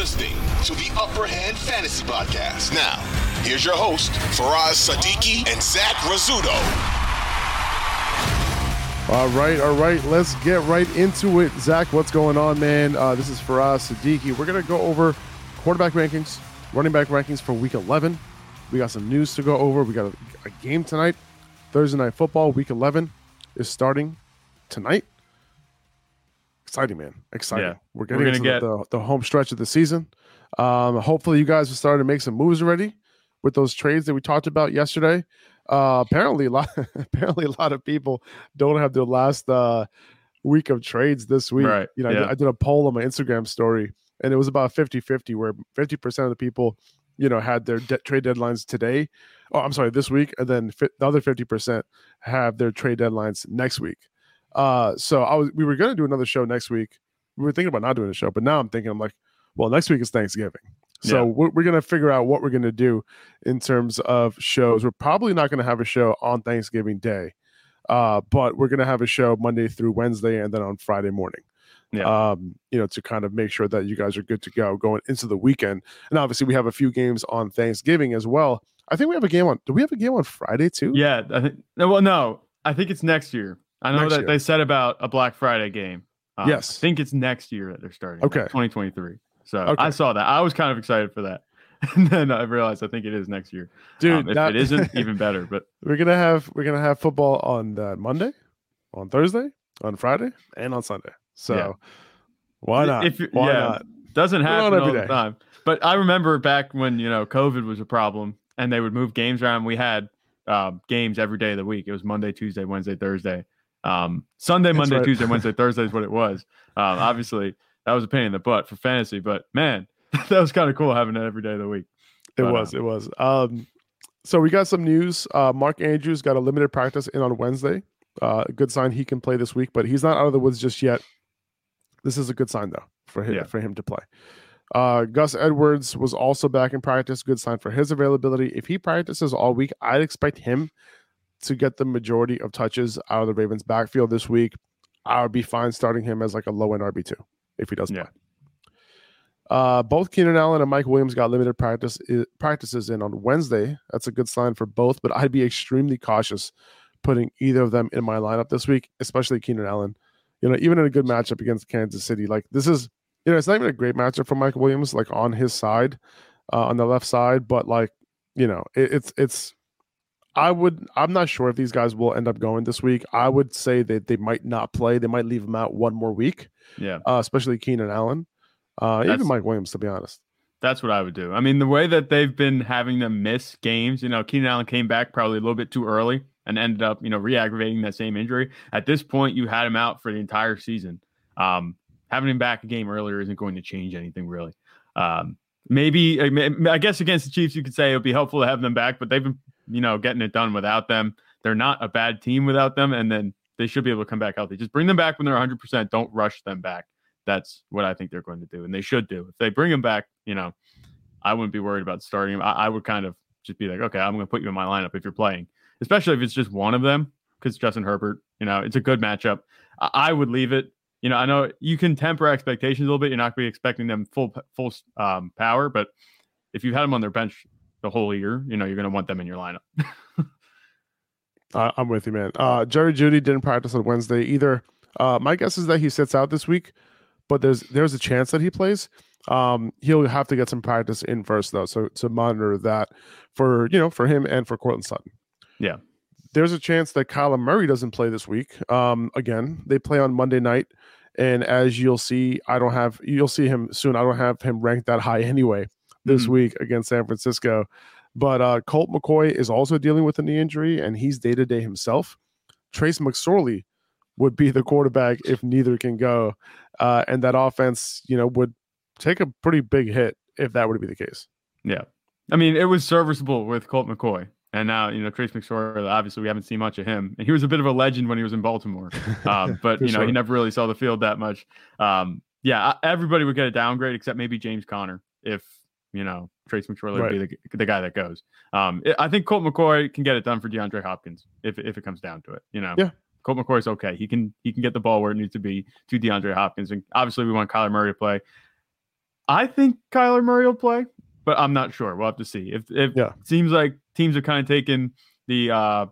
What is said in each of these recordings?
listening to the Upper Hand Fantasy Podcast. Now, here's your host, Faraz Sadiki and Zach Rizzuto. All right, all right, let's get right into it. Zach, what's going on, man? Uh, this is Faraz Sadiki. We're going to go over quarterback rankings, running back rankings for week 11. We got some news to go over. We got a, a game tonight, Thursday Night Football, week 11 is starting tonight. Exciting, man. Exciting. Yeah. We're getting We're into gonna the, the, home stretch of the season. Um, hopefully, you guys are starting to make some moves already with those trades that we talked about yesterday. Uh, apparently, a lot apparently a lot of people don't have their last uh, week of trades this week. Right, You know, I, did. I did a poll on my Instagram story, and it was about 50-50, where 50% of the people, you know, had their de- trade deadlines today. Oh, I'm sorry, this week, and then fi- the other 50% have their trade deadlines next week. Uh, so I was we were gonna do another show next week. We were thinking about not doing a show, but now I'm thinking I'm like, well, next week is Thanksgiving. So Yeah. we're, we're gonna figure out what we're gonna do in terms of shows. We're probably not gonna have a show on Thanksgiving Day, uh, but we're gonna have a show Monday through Wednesday and then on Friday morning. Yeah. Um, you know, to kind of make sure that you guys are good to go going into the weekend. And obviously we have a few games on Thanksgiving as well. I think we have a game on do we have a game on Friday too? Yeah, I think. Well, no, I think it's next year. I know Next that year. they said about a Black Friday game. Um, Yes. I think it's next year that they're starting. Okay. 2023. So Okay. I saw that. I was kind of excited for that, and then I realized I think it is next year. Dude, Um, if that- it isn't, even better. But We're gonna have we're gonna have football on uh, Monday, on Thursday, on Friday, and on Sunday. So Yeah. why not? If why yeah. not? doesn't happen all the time. But I remember back when you know COVID was a problem, and they would move games around. We had um, games every day of the week. It was Monday, Tuesday, Wednesday, Thursday. Um, Sunday, Monday, right. Tuesday, Wednesday, Thursday is what it was. Um, obviously, that was a pain in the butt for fantasy, but man, that was kind of cool having it every day of the week. It But, was. uh, It was. Um, so we got some news. Uh, Mark Andrews got a limited practice in on Wednesday. Uh, good sign he can play this week, but he's not out of the woods just yet. This is a good sign though for him Yeah. for him to play. Uh, Gus Edwards was also back in practice. Good sign for his availability. If he practices all week, I'd expect him to get the majority of touches out of the Ravens backfield this week. I would be fine starting him as like a low end RB two if he doesn't Yeah. play. Uh, both Keenan Allen and Mike Williams got limited practice practices in on Wednesday. That's a good sign for both, but I'd be extremely cautious putting either of them in my lineup this week, especially Keenan Allen. You know, even in a good matchup against Kansas City, like this is, you know, it's not even a great matchup for Mike Williams, like on his side, uh, on the left side, but like, you know, it, it's it's. I would. I'm not sure if these guys will end up going this week. I would say that they might not play. They might leave them out one more week, Yeah, uh, especially Keenan Allen, uh, even Mike Williams, to be honest. that's what I would do. I mean, the way that they've been having them miss games, you know, Keenan Allen came back probably a little bit too early and ended up, you know, re-aggravating that same injury. At this point, you had him out for the entire season. Um, having him back a game earlier isn't going to change anything really. Um, maybe I guess against the Chiefs, you could say it would be helpful to have them back, but they've been, you know, getting it done without them. They're not a bad team without them, and then they should be able to come back healthy. Just bring them back when they're 100. percent Don't rush them back. That's what I think they're going to do, and they should do. If they bring them back, you know, I wouldn't be worried about starting him. I, I would kind of just be like, okay, I'm going to put you in my lineup if you're playing, especially if it's just one of them, because Justin Herbert, you know, it's a good matchup. I, I would leave it. You know, I know you can temper expectations a little bit. You're not going to be expecting them full full um, power, but if you had them on their bench the whole year, you know, you're going to want them in your lineup. Uh, I'm with you, man. Uh, Jerry Jeudy didn't practice on Wednesday either. Uh, my guess is that he sits out this week, but there's there's a chance that he plays. Um, he'll have to get some practice in first though, so to monitor that for you know for him and for Courtland Sutton. Yeah. there's a chance that Kyler Murray doesn't play this week. Um, again, they play on Monday night, and as you'll see, I don't have you'll see him soon. I don't have him ranked that high anyway this Mhm. week against San Francisco. But uh, Colt McCoy is also dealing with a knee injury, and he's day to day himself. Trace McSorley would be the quarterback if neither can go, uh, and that offense, you know, would take a pretty big hit if that were to be the case. Yeah. I mean, it was serviceable with Colt McCoy. And now, you know, Trace McSorley, obviously we haven't seen much of him. And he was a bit of a legend when he was in Baltimore. Um, but, you know, sure. he never really saw the field that much. Um, yeah, everybody would get a downgrade except maybe James Conner if, you know, Trace McSorley would be the, the guy that goes. Um, I- think Colt McCoy can get it done for DeAndre Hopkins if, if it comes down to it. You know, Yeah. Colt McCoy's okay. He can he can get the ball where it needs to be to DeAndre Hopkins. And obviously we want Kyler Murray to play. I think Kyler Murray will play, but I'm not sure. We'll have to see. If if Yeah. seems like teams are kind of taking the uh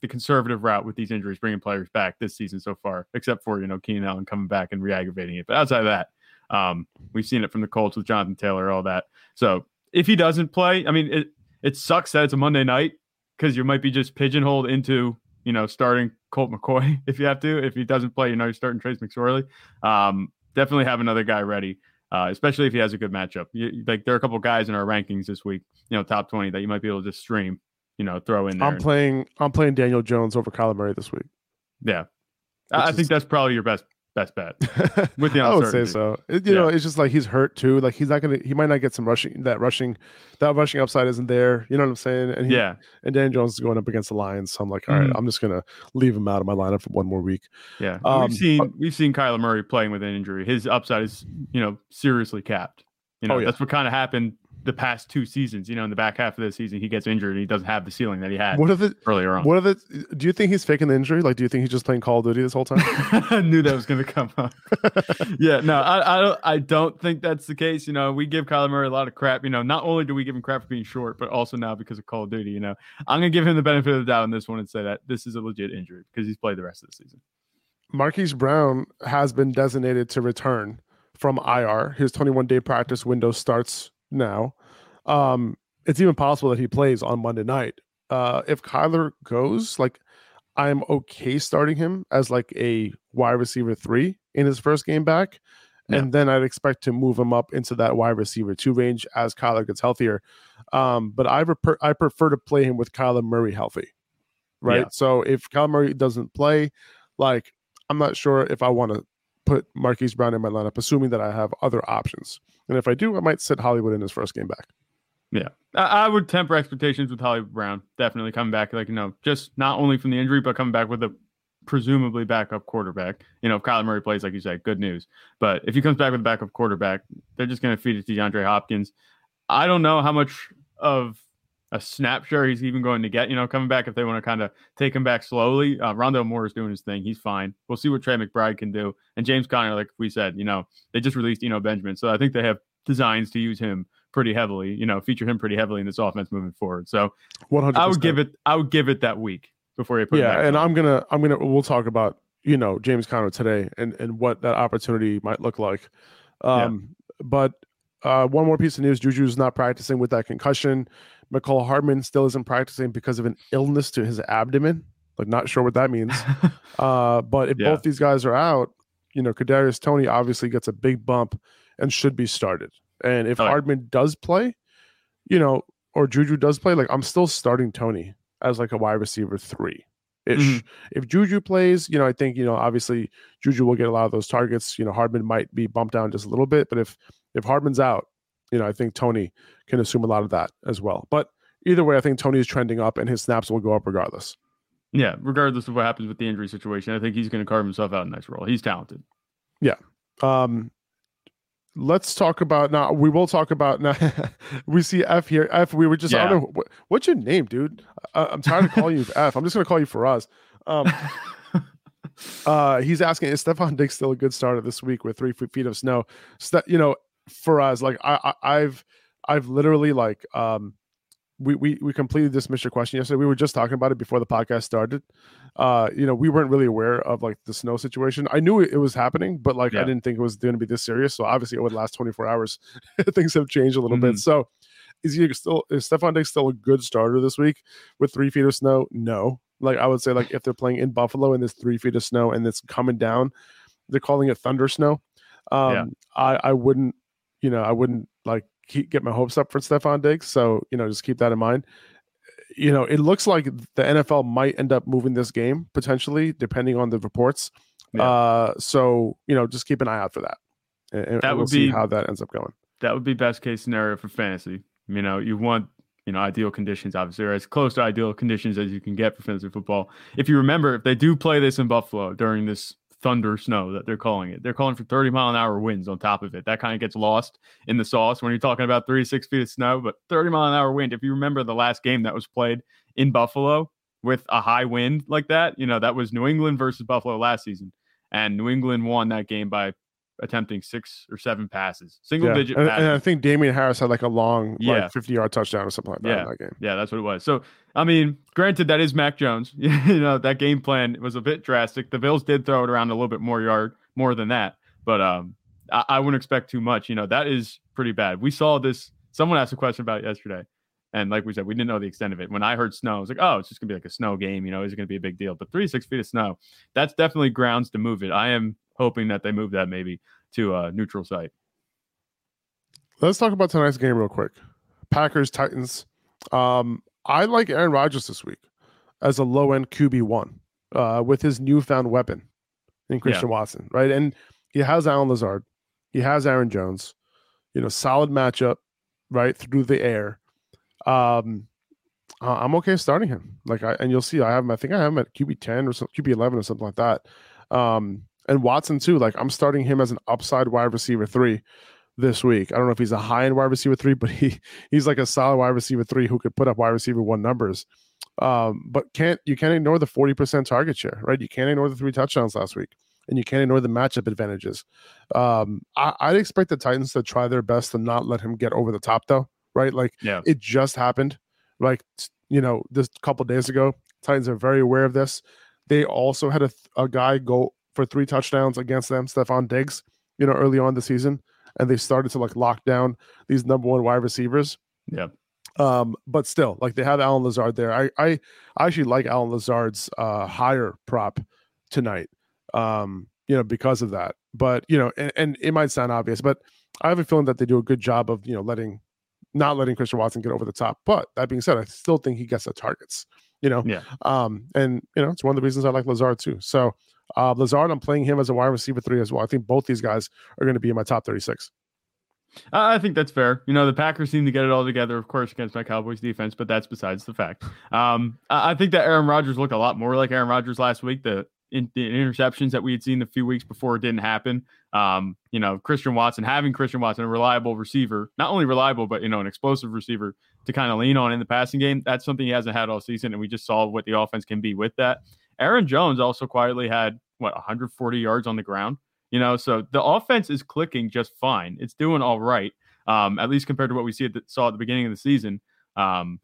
the conservative route with these injuries, bringing players back this season so far, except for you know Keenan Allen coming back and re-aggravating it. But outside of that, um, we've seen it from the Colts with Jonathan Taylor, all that. So if he doesn't play, I mean, it it sucks that it's a Monday night because you might be just pigeonholed into you know starting Colt McCoy if you have to. If he doesn't play, you know you're starting Trace McSorley. Um, definitely have another guy ready. Uh, especially if he has a good matchup. You, like there are a couple guys in our rankings this week, you know, top twenty that you might be able to just stream, you know, throw in there. I'm and- playing. I'm playing Daniel Jones over Kyler Murray this week. yeah, I, I think that's probably your best best bet. With the I would say so. It- you know, it's just like he's hurt too. Like he's not gonna. He might not get some rushing. That rushing, that rushing upside isn't there. You know what I'm saying? And he, Yeah, And Dan Jones is going up against the Lions. So I'm like, all right, Mhm. I'm just gonna leave him out of my lineup for one more week. yeah. Um, we've seen we've seen Kyler Murray playing with an injury. His upside is you know seriously capped. You know Oh, yeah. that's what kind of happened the past two seasons. You know, in the back half of the season, he gets injured and he doesn't have the ceiling that he had What if it? earlier on. What if it? Do you think he's faking the injury? Like, do you think he's just playing Call of Duty this whole time? I knew that was going to come up. yeah, no, I, I don't. I don't think that's the case. You know, we give Kyler Murray a lot of crap. You know, not only do we give him crap for being short, but also now because of Call of Duty. You know, I'm going to give him the benefit of the doubt on this one and say that this is a legit injury because he's played the rest of the season. Marquise Brown has been designated to return from IR. His 21 day practice window starts now. Um, it's even possible that he plays on Monday night. Uh, if Kyler goes, like, I'm okay starting him as like a wide receiver three in his first game back. Yeah. And then I'd expect to move him up into that wide receiver two range as Kyler gets healthier. Um, but I, reper- I prefer to play him with Kyler Murray healthy. Right. Yeah. So if Kyler Murray doesn't play, like, I'm not sure if I want to put Marquise Brown in my lineup, assuming that I have other options. And if I do, I might sit Hollywood in his first game back. Yeah, I, I would temper expectations with Hollywood Brown. Definitely coming back, like you know, just not only from the injury, but coming back with a presumably backup quarterback. You know, if Kyler Murray plays, like you said, good news. But if he comes back with a backup quarterback, they're just going to feed it to DeAndre Hopkins. I don't know how much of a snap share he's even going to get. You know, coming back if they want to kind of take him back slowly. Uh, Rondale Moore is doing his thing. He's fine. We'll see what Trey McBride can do. And James Conner, like we said, you know, they just released Eno Benjamin, so I think they have designs to use him pretty heavily. You know, feature him pretty heavily in this offense moving forward. So 100 I would give it. I would give it that week before you put. yeah and on. i'm gonna i'm gonna we'll talk about you know james conner today and and what that opportunity might look like Yeah. um but uh one more piece of news juju's not practicing with that concussion mecole hardman still isn't practicing because of an illness to his abdomen like not sure what that means uh but if Yeah. both these guys are out you know kadarius toney obviously gets a big bump and should be started and if Oh, hardman does play you know or juju does play like i'm still starting toney as like a wide receiver three ish. Mhm. If Juju plays, you know, I think, you know, obviously Juju will get a lot of those targets. You know, Hardman might be bumped down just a little bit, but if if Hardman's out, you know, I think Toney can assume a lot of that as well. But either way, I think Toney is trending up and his snaps will go up regardless. yeah, regardless of what happens with the injury situation, I think he's going to carve himself out a nice role. He's talented. Yeah. Um let's talk about now we will talk about now we see f here f we were just i don't know what, what's your name dude I, i'm tired of calling you f i'm just going to call you Faraz. um Uh, he's asking, is Stefon Diggs still a good starter this week with three feet of snow? Ste- you know, for us, like I, I, I've, I've literally like, um, we, we we completely dismissed your question yesterday. We were just talking about it before the podcast started. Uh, you know, we weren't really aware of like the snow situation. I knew it, was happening, but like I didn't think it was going to be this serious. So obviously, over the last 24 hours, things have changed a little bit. Mhm. So, is he still is Stefon Diggs still a good starter this week with three feet of snow? No. Like I would say, like if they're playing in Buffalo and there's three feet of snow and it's coming down, they're calling it thunder snow. Um, Yeah. I I wouldn't, you know, I wouldn't like keep, get my hopes up for Stefon Diggs. So you know, just keep that in mind. You know, it looks like the NFL might end up moving this game potentially, depending on the reports. Yeah. Uh, so you know, just keep an eye out for that, and, and That we'll would see be- how that ends up going. that would be best case scenario for fantasy. You know, you want you know ideal conditions, obviously, or as close to ideal conditions as you can get for fantasy football. If you remember, if they do play this in Buffalo during this thunder snow that they're calling it, they're calling for 30 mile an hour winds on top of it. That kind of gets lost in the sauce when you're talking about three to six feet of snow. But 30 mile an hour wind. If you remember the last game that was played in Buffalo with a high wind like that, you know that was New England versus Buffalo last season, and New England won that game by attempting six or seven passes, single Yeah. digit And, passes. and I think Damien Harris had like a long, Yeah. like 50 yard touchdown or something like that Yeah. in that game. Yeah, that's what it was. So, I mean, granted, that is Mac Jones. you know, that game plan was a bit drastic. The Bills did throw it around a little bit more yard, more than that, but um, I, I wouldn't expect too much. You know, that is pretty bad. We saw this. Someone asked a question about it yesterday, and like we said, we didn't know the extent of it. When I heard snow, I was like, oh, it's just gonna be like a snow game. You know, is it gonna be a big deal? But three six feet of snow, that's definitely grounds to move it. I am hoping that they move that maybe to a neutral site. Let's talk about tonight's game real quick. Packers Titans. Um, I like Aaron Rodgers this week as a low end QB one uh, with his newfound weapon in Christian Watson, right? And he has Allen Lazard, he has Aaron Jones. You know, solid matchup, right through the air. Um, uh, I'm okay starting him. Like, I and you'll see, I have him. I think I have him at QB ten or some, QB eleven or something like that. Um, and Watson too. Like, I'm starting him as an upside wide receiver three this week. I don't know if he's a high end wide receiver three, but he he's like a solid wide receiver three who could put up wide receiver one numbers. Um, but can't you can't ignore the 40% target share, right? You can't ignore the three touchdowns last week, and you can't ignore the matchup advantages. Um, I, I'd expect the Titans to try their best to not let him get over the top, though, right? Like Yeah. it just happened, like you know, this couple days ago. Titans are very aware of this. They also had a, a guy go for three touchdowns against them, Stefon Diggs, you know, early on the season, and they started to like lock down these number one wide receivers. Yeah. Um, but still, like they have Allen Lazard there. I I, I actually like Allen Lazard's uh higher prop tonight. Um, you know, because of that. But you know, and, and it might sound obvious, but I have a feeling that they do a good job of you know letting not letting Christian Watson get over the top. But that being said, I still think he gets the targets. You know, Yeah. um, and you know, it's one of the reasons I like Lazard too. So uh Lazard, I'm playing him as a wide receiver three as well. I think both these guys are going to be in my top 36. I I think that's fair. You know, the Packers seem to get it all together, of course, against my Cowboys defense, but that's besides the fact. Um, I I think that Aaron Rodgers looked a lot more like Aaron Rodgers last week. The, in, the interceptions that we had seen a few weeks before didn't happen. Um, you know, Christian Watson having Christian Watson, a reliable receiver, not only reliable, but you know, an explosive receiver to kind of lean on in the passing game. That's something he hasn't had all season, and we just saw what the offense can be with that. Aaron Jones also quietly had what 140 yards on the ground. You know, so the offense is clicking just fine. It's doing all right, um, at least compared to what we see at the, saw at the beginning of the season. Um,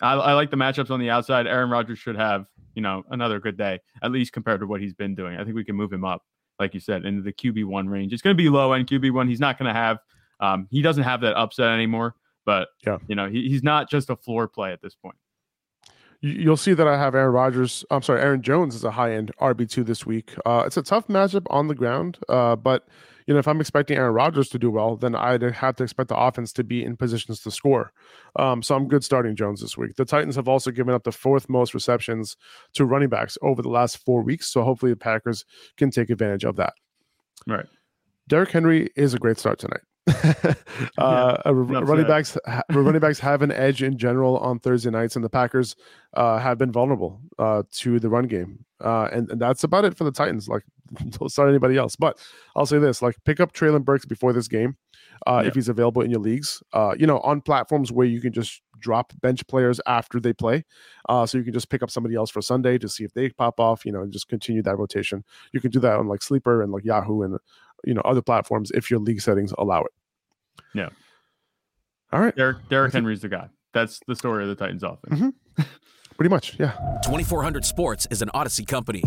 I, I like the matchups on the outside. Aaron Rodgers should have, you know, another good day, at least compared to what he's been doing. I think we can move him up, like you said, into the QB one range. It's going to be low end QB one. He's not going to have, um, he doesn't have that upset anymore. But Yeah. you know, he, he's not just a floor play at this point. You- You'll see that I have Aaron Rodgers. I'm sorry, Aaron Jones is a high end RB two this week. Uh, it's a tough matchup on the ground, uh, but you know if I'm expecting Aaron Rodgers to do well, then I'd have to expect the offense to be in positions to score. Um, so I'm good starting Jones this week. The Titans have also given up the fourth most receptions to running backs over the last four weeks, so hopefully the Packers can take advantage of that. Right. Derrick Henry is a great start tonight. uh, uh, enough running said. backs, running backs have an edge in general on Thursday nights, and the Packers uh, have been vulnerable uh, to the run game, uh, and, and that's about it for the Titans. Like, don't start anybody else. But I'll say this: like, pick up Treylon Burks before this game uh, Yeah. if he's available in your leagues. Uh, you know, on platforms where you can just drop bench players after they play, uh, so you can just pick up somebody else for Sunday to see if they pop off. You know, and just continue that rotation. You can do that on like Sleeper and like Yahoo and you know other platforms if your league settings allow it. Yeah. All right. Derrick, Derrick think- Henry's the guy. That's the story of the Titans offense. Pretty much. Yeah. 2400 Sports is an Audacy company.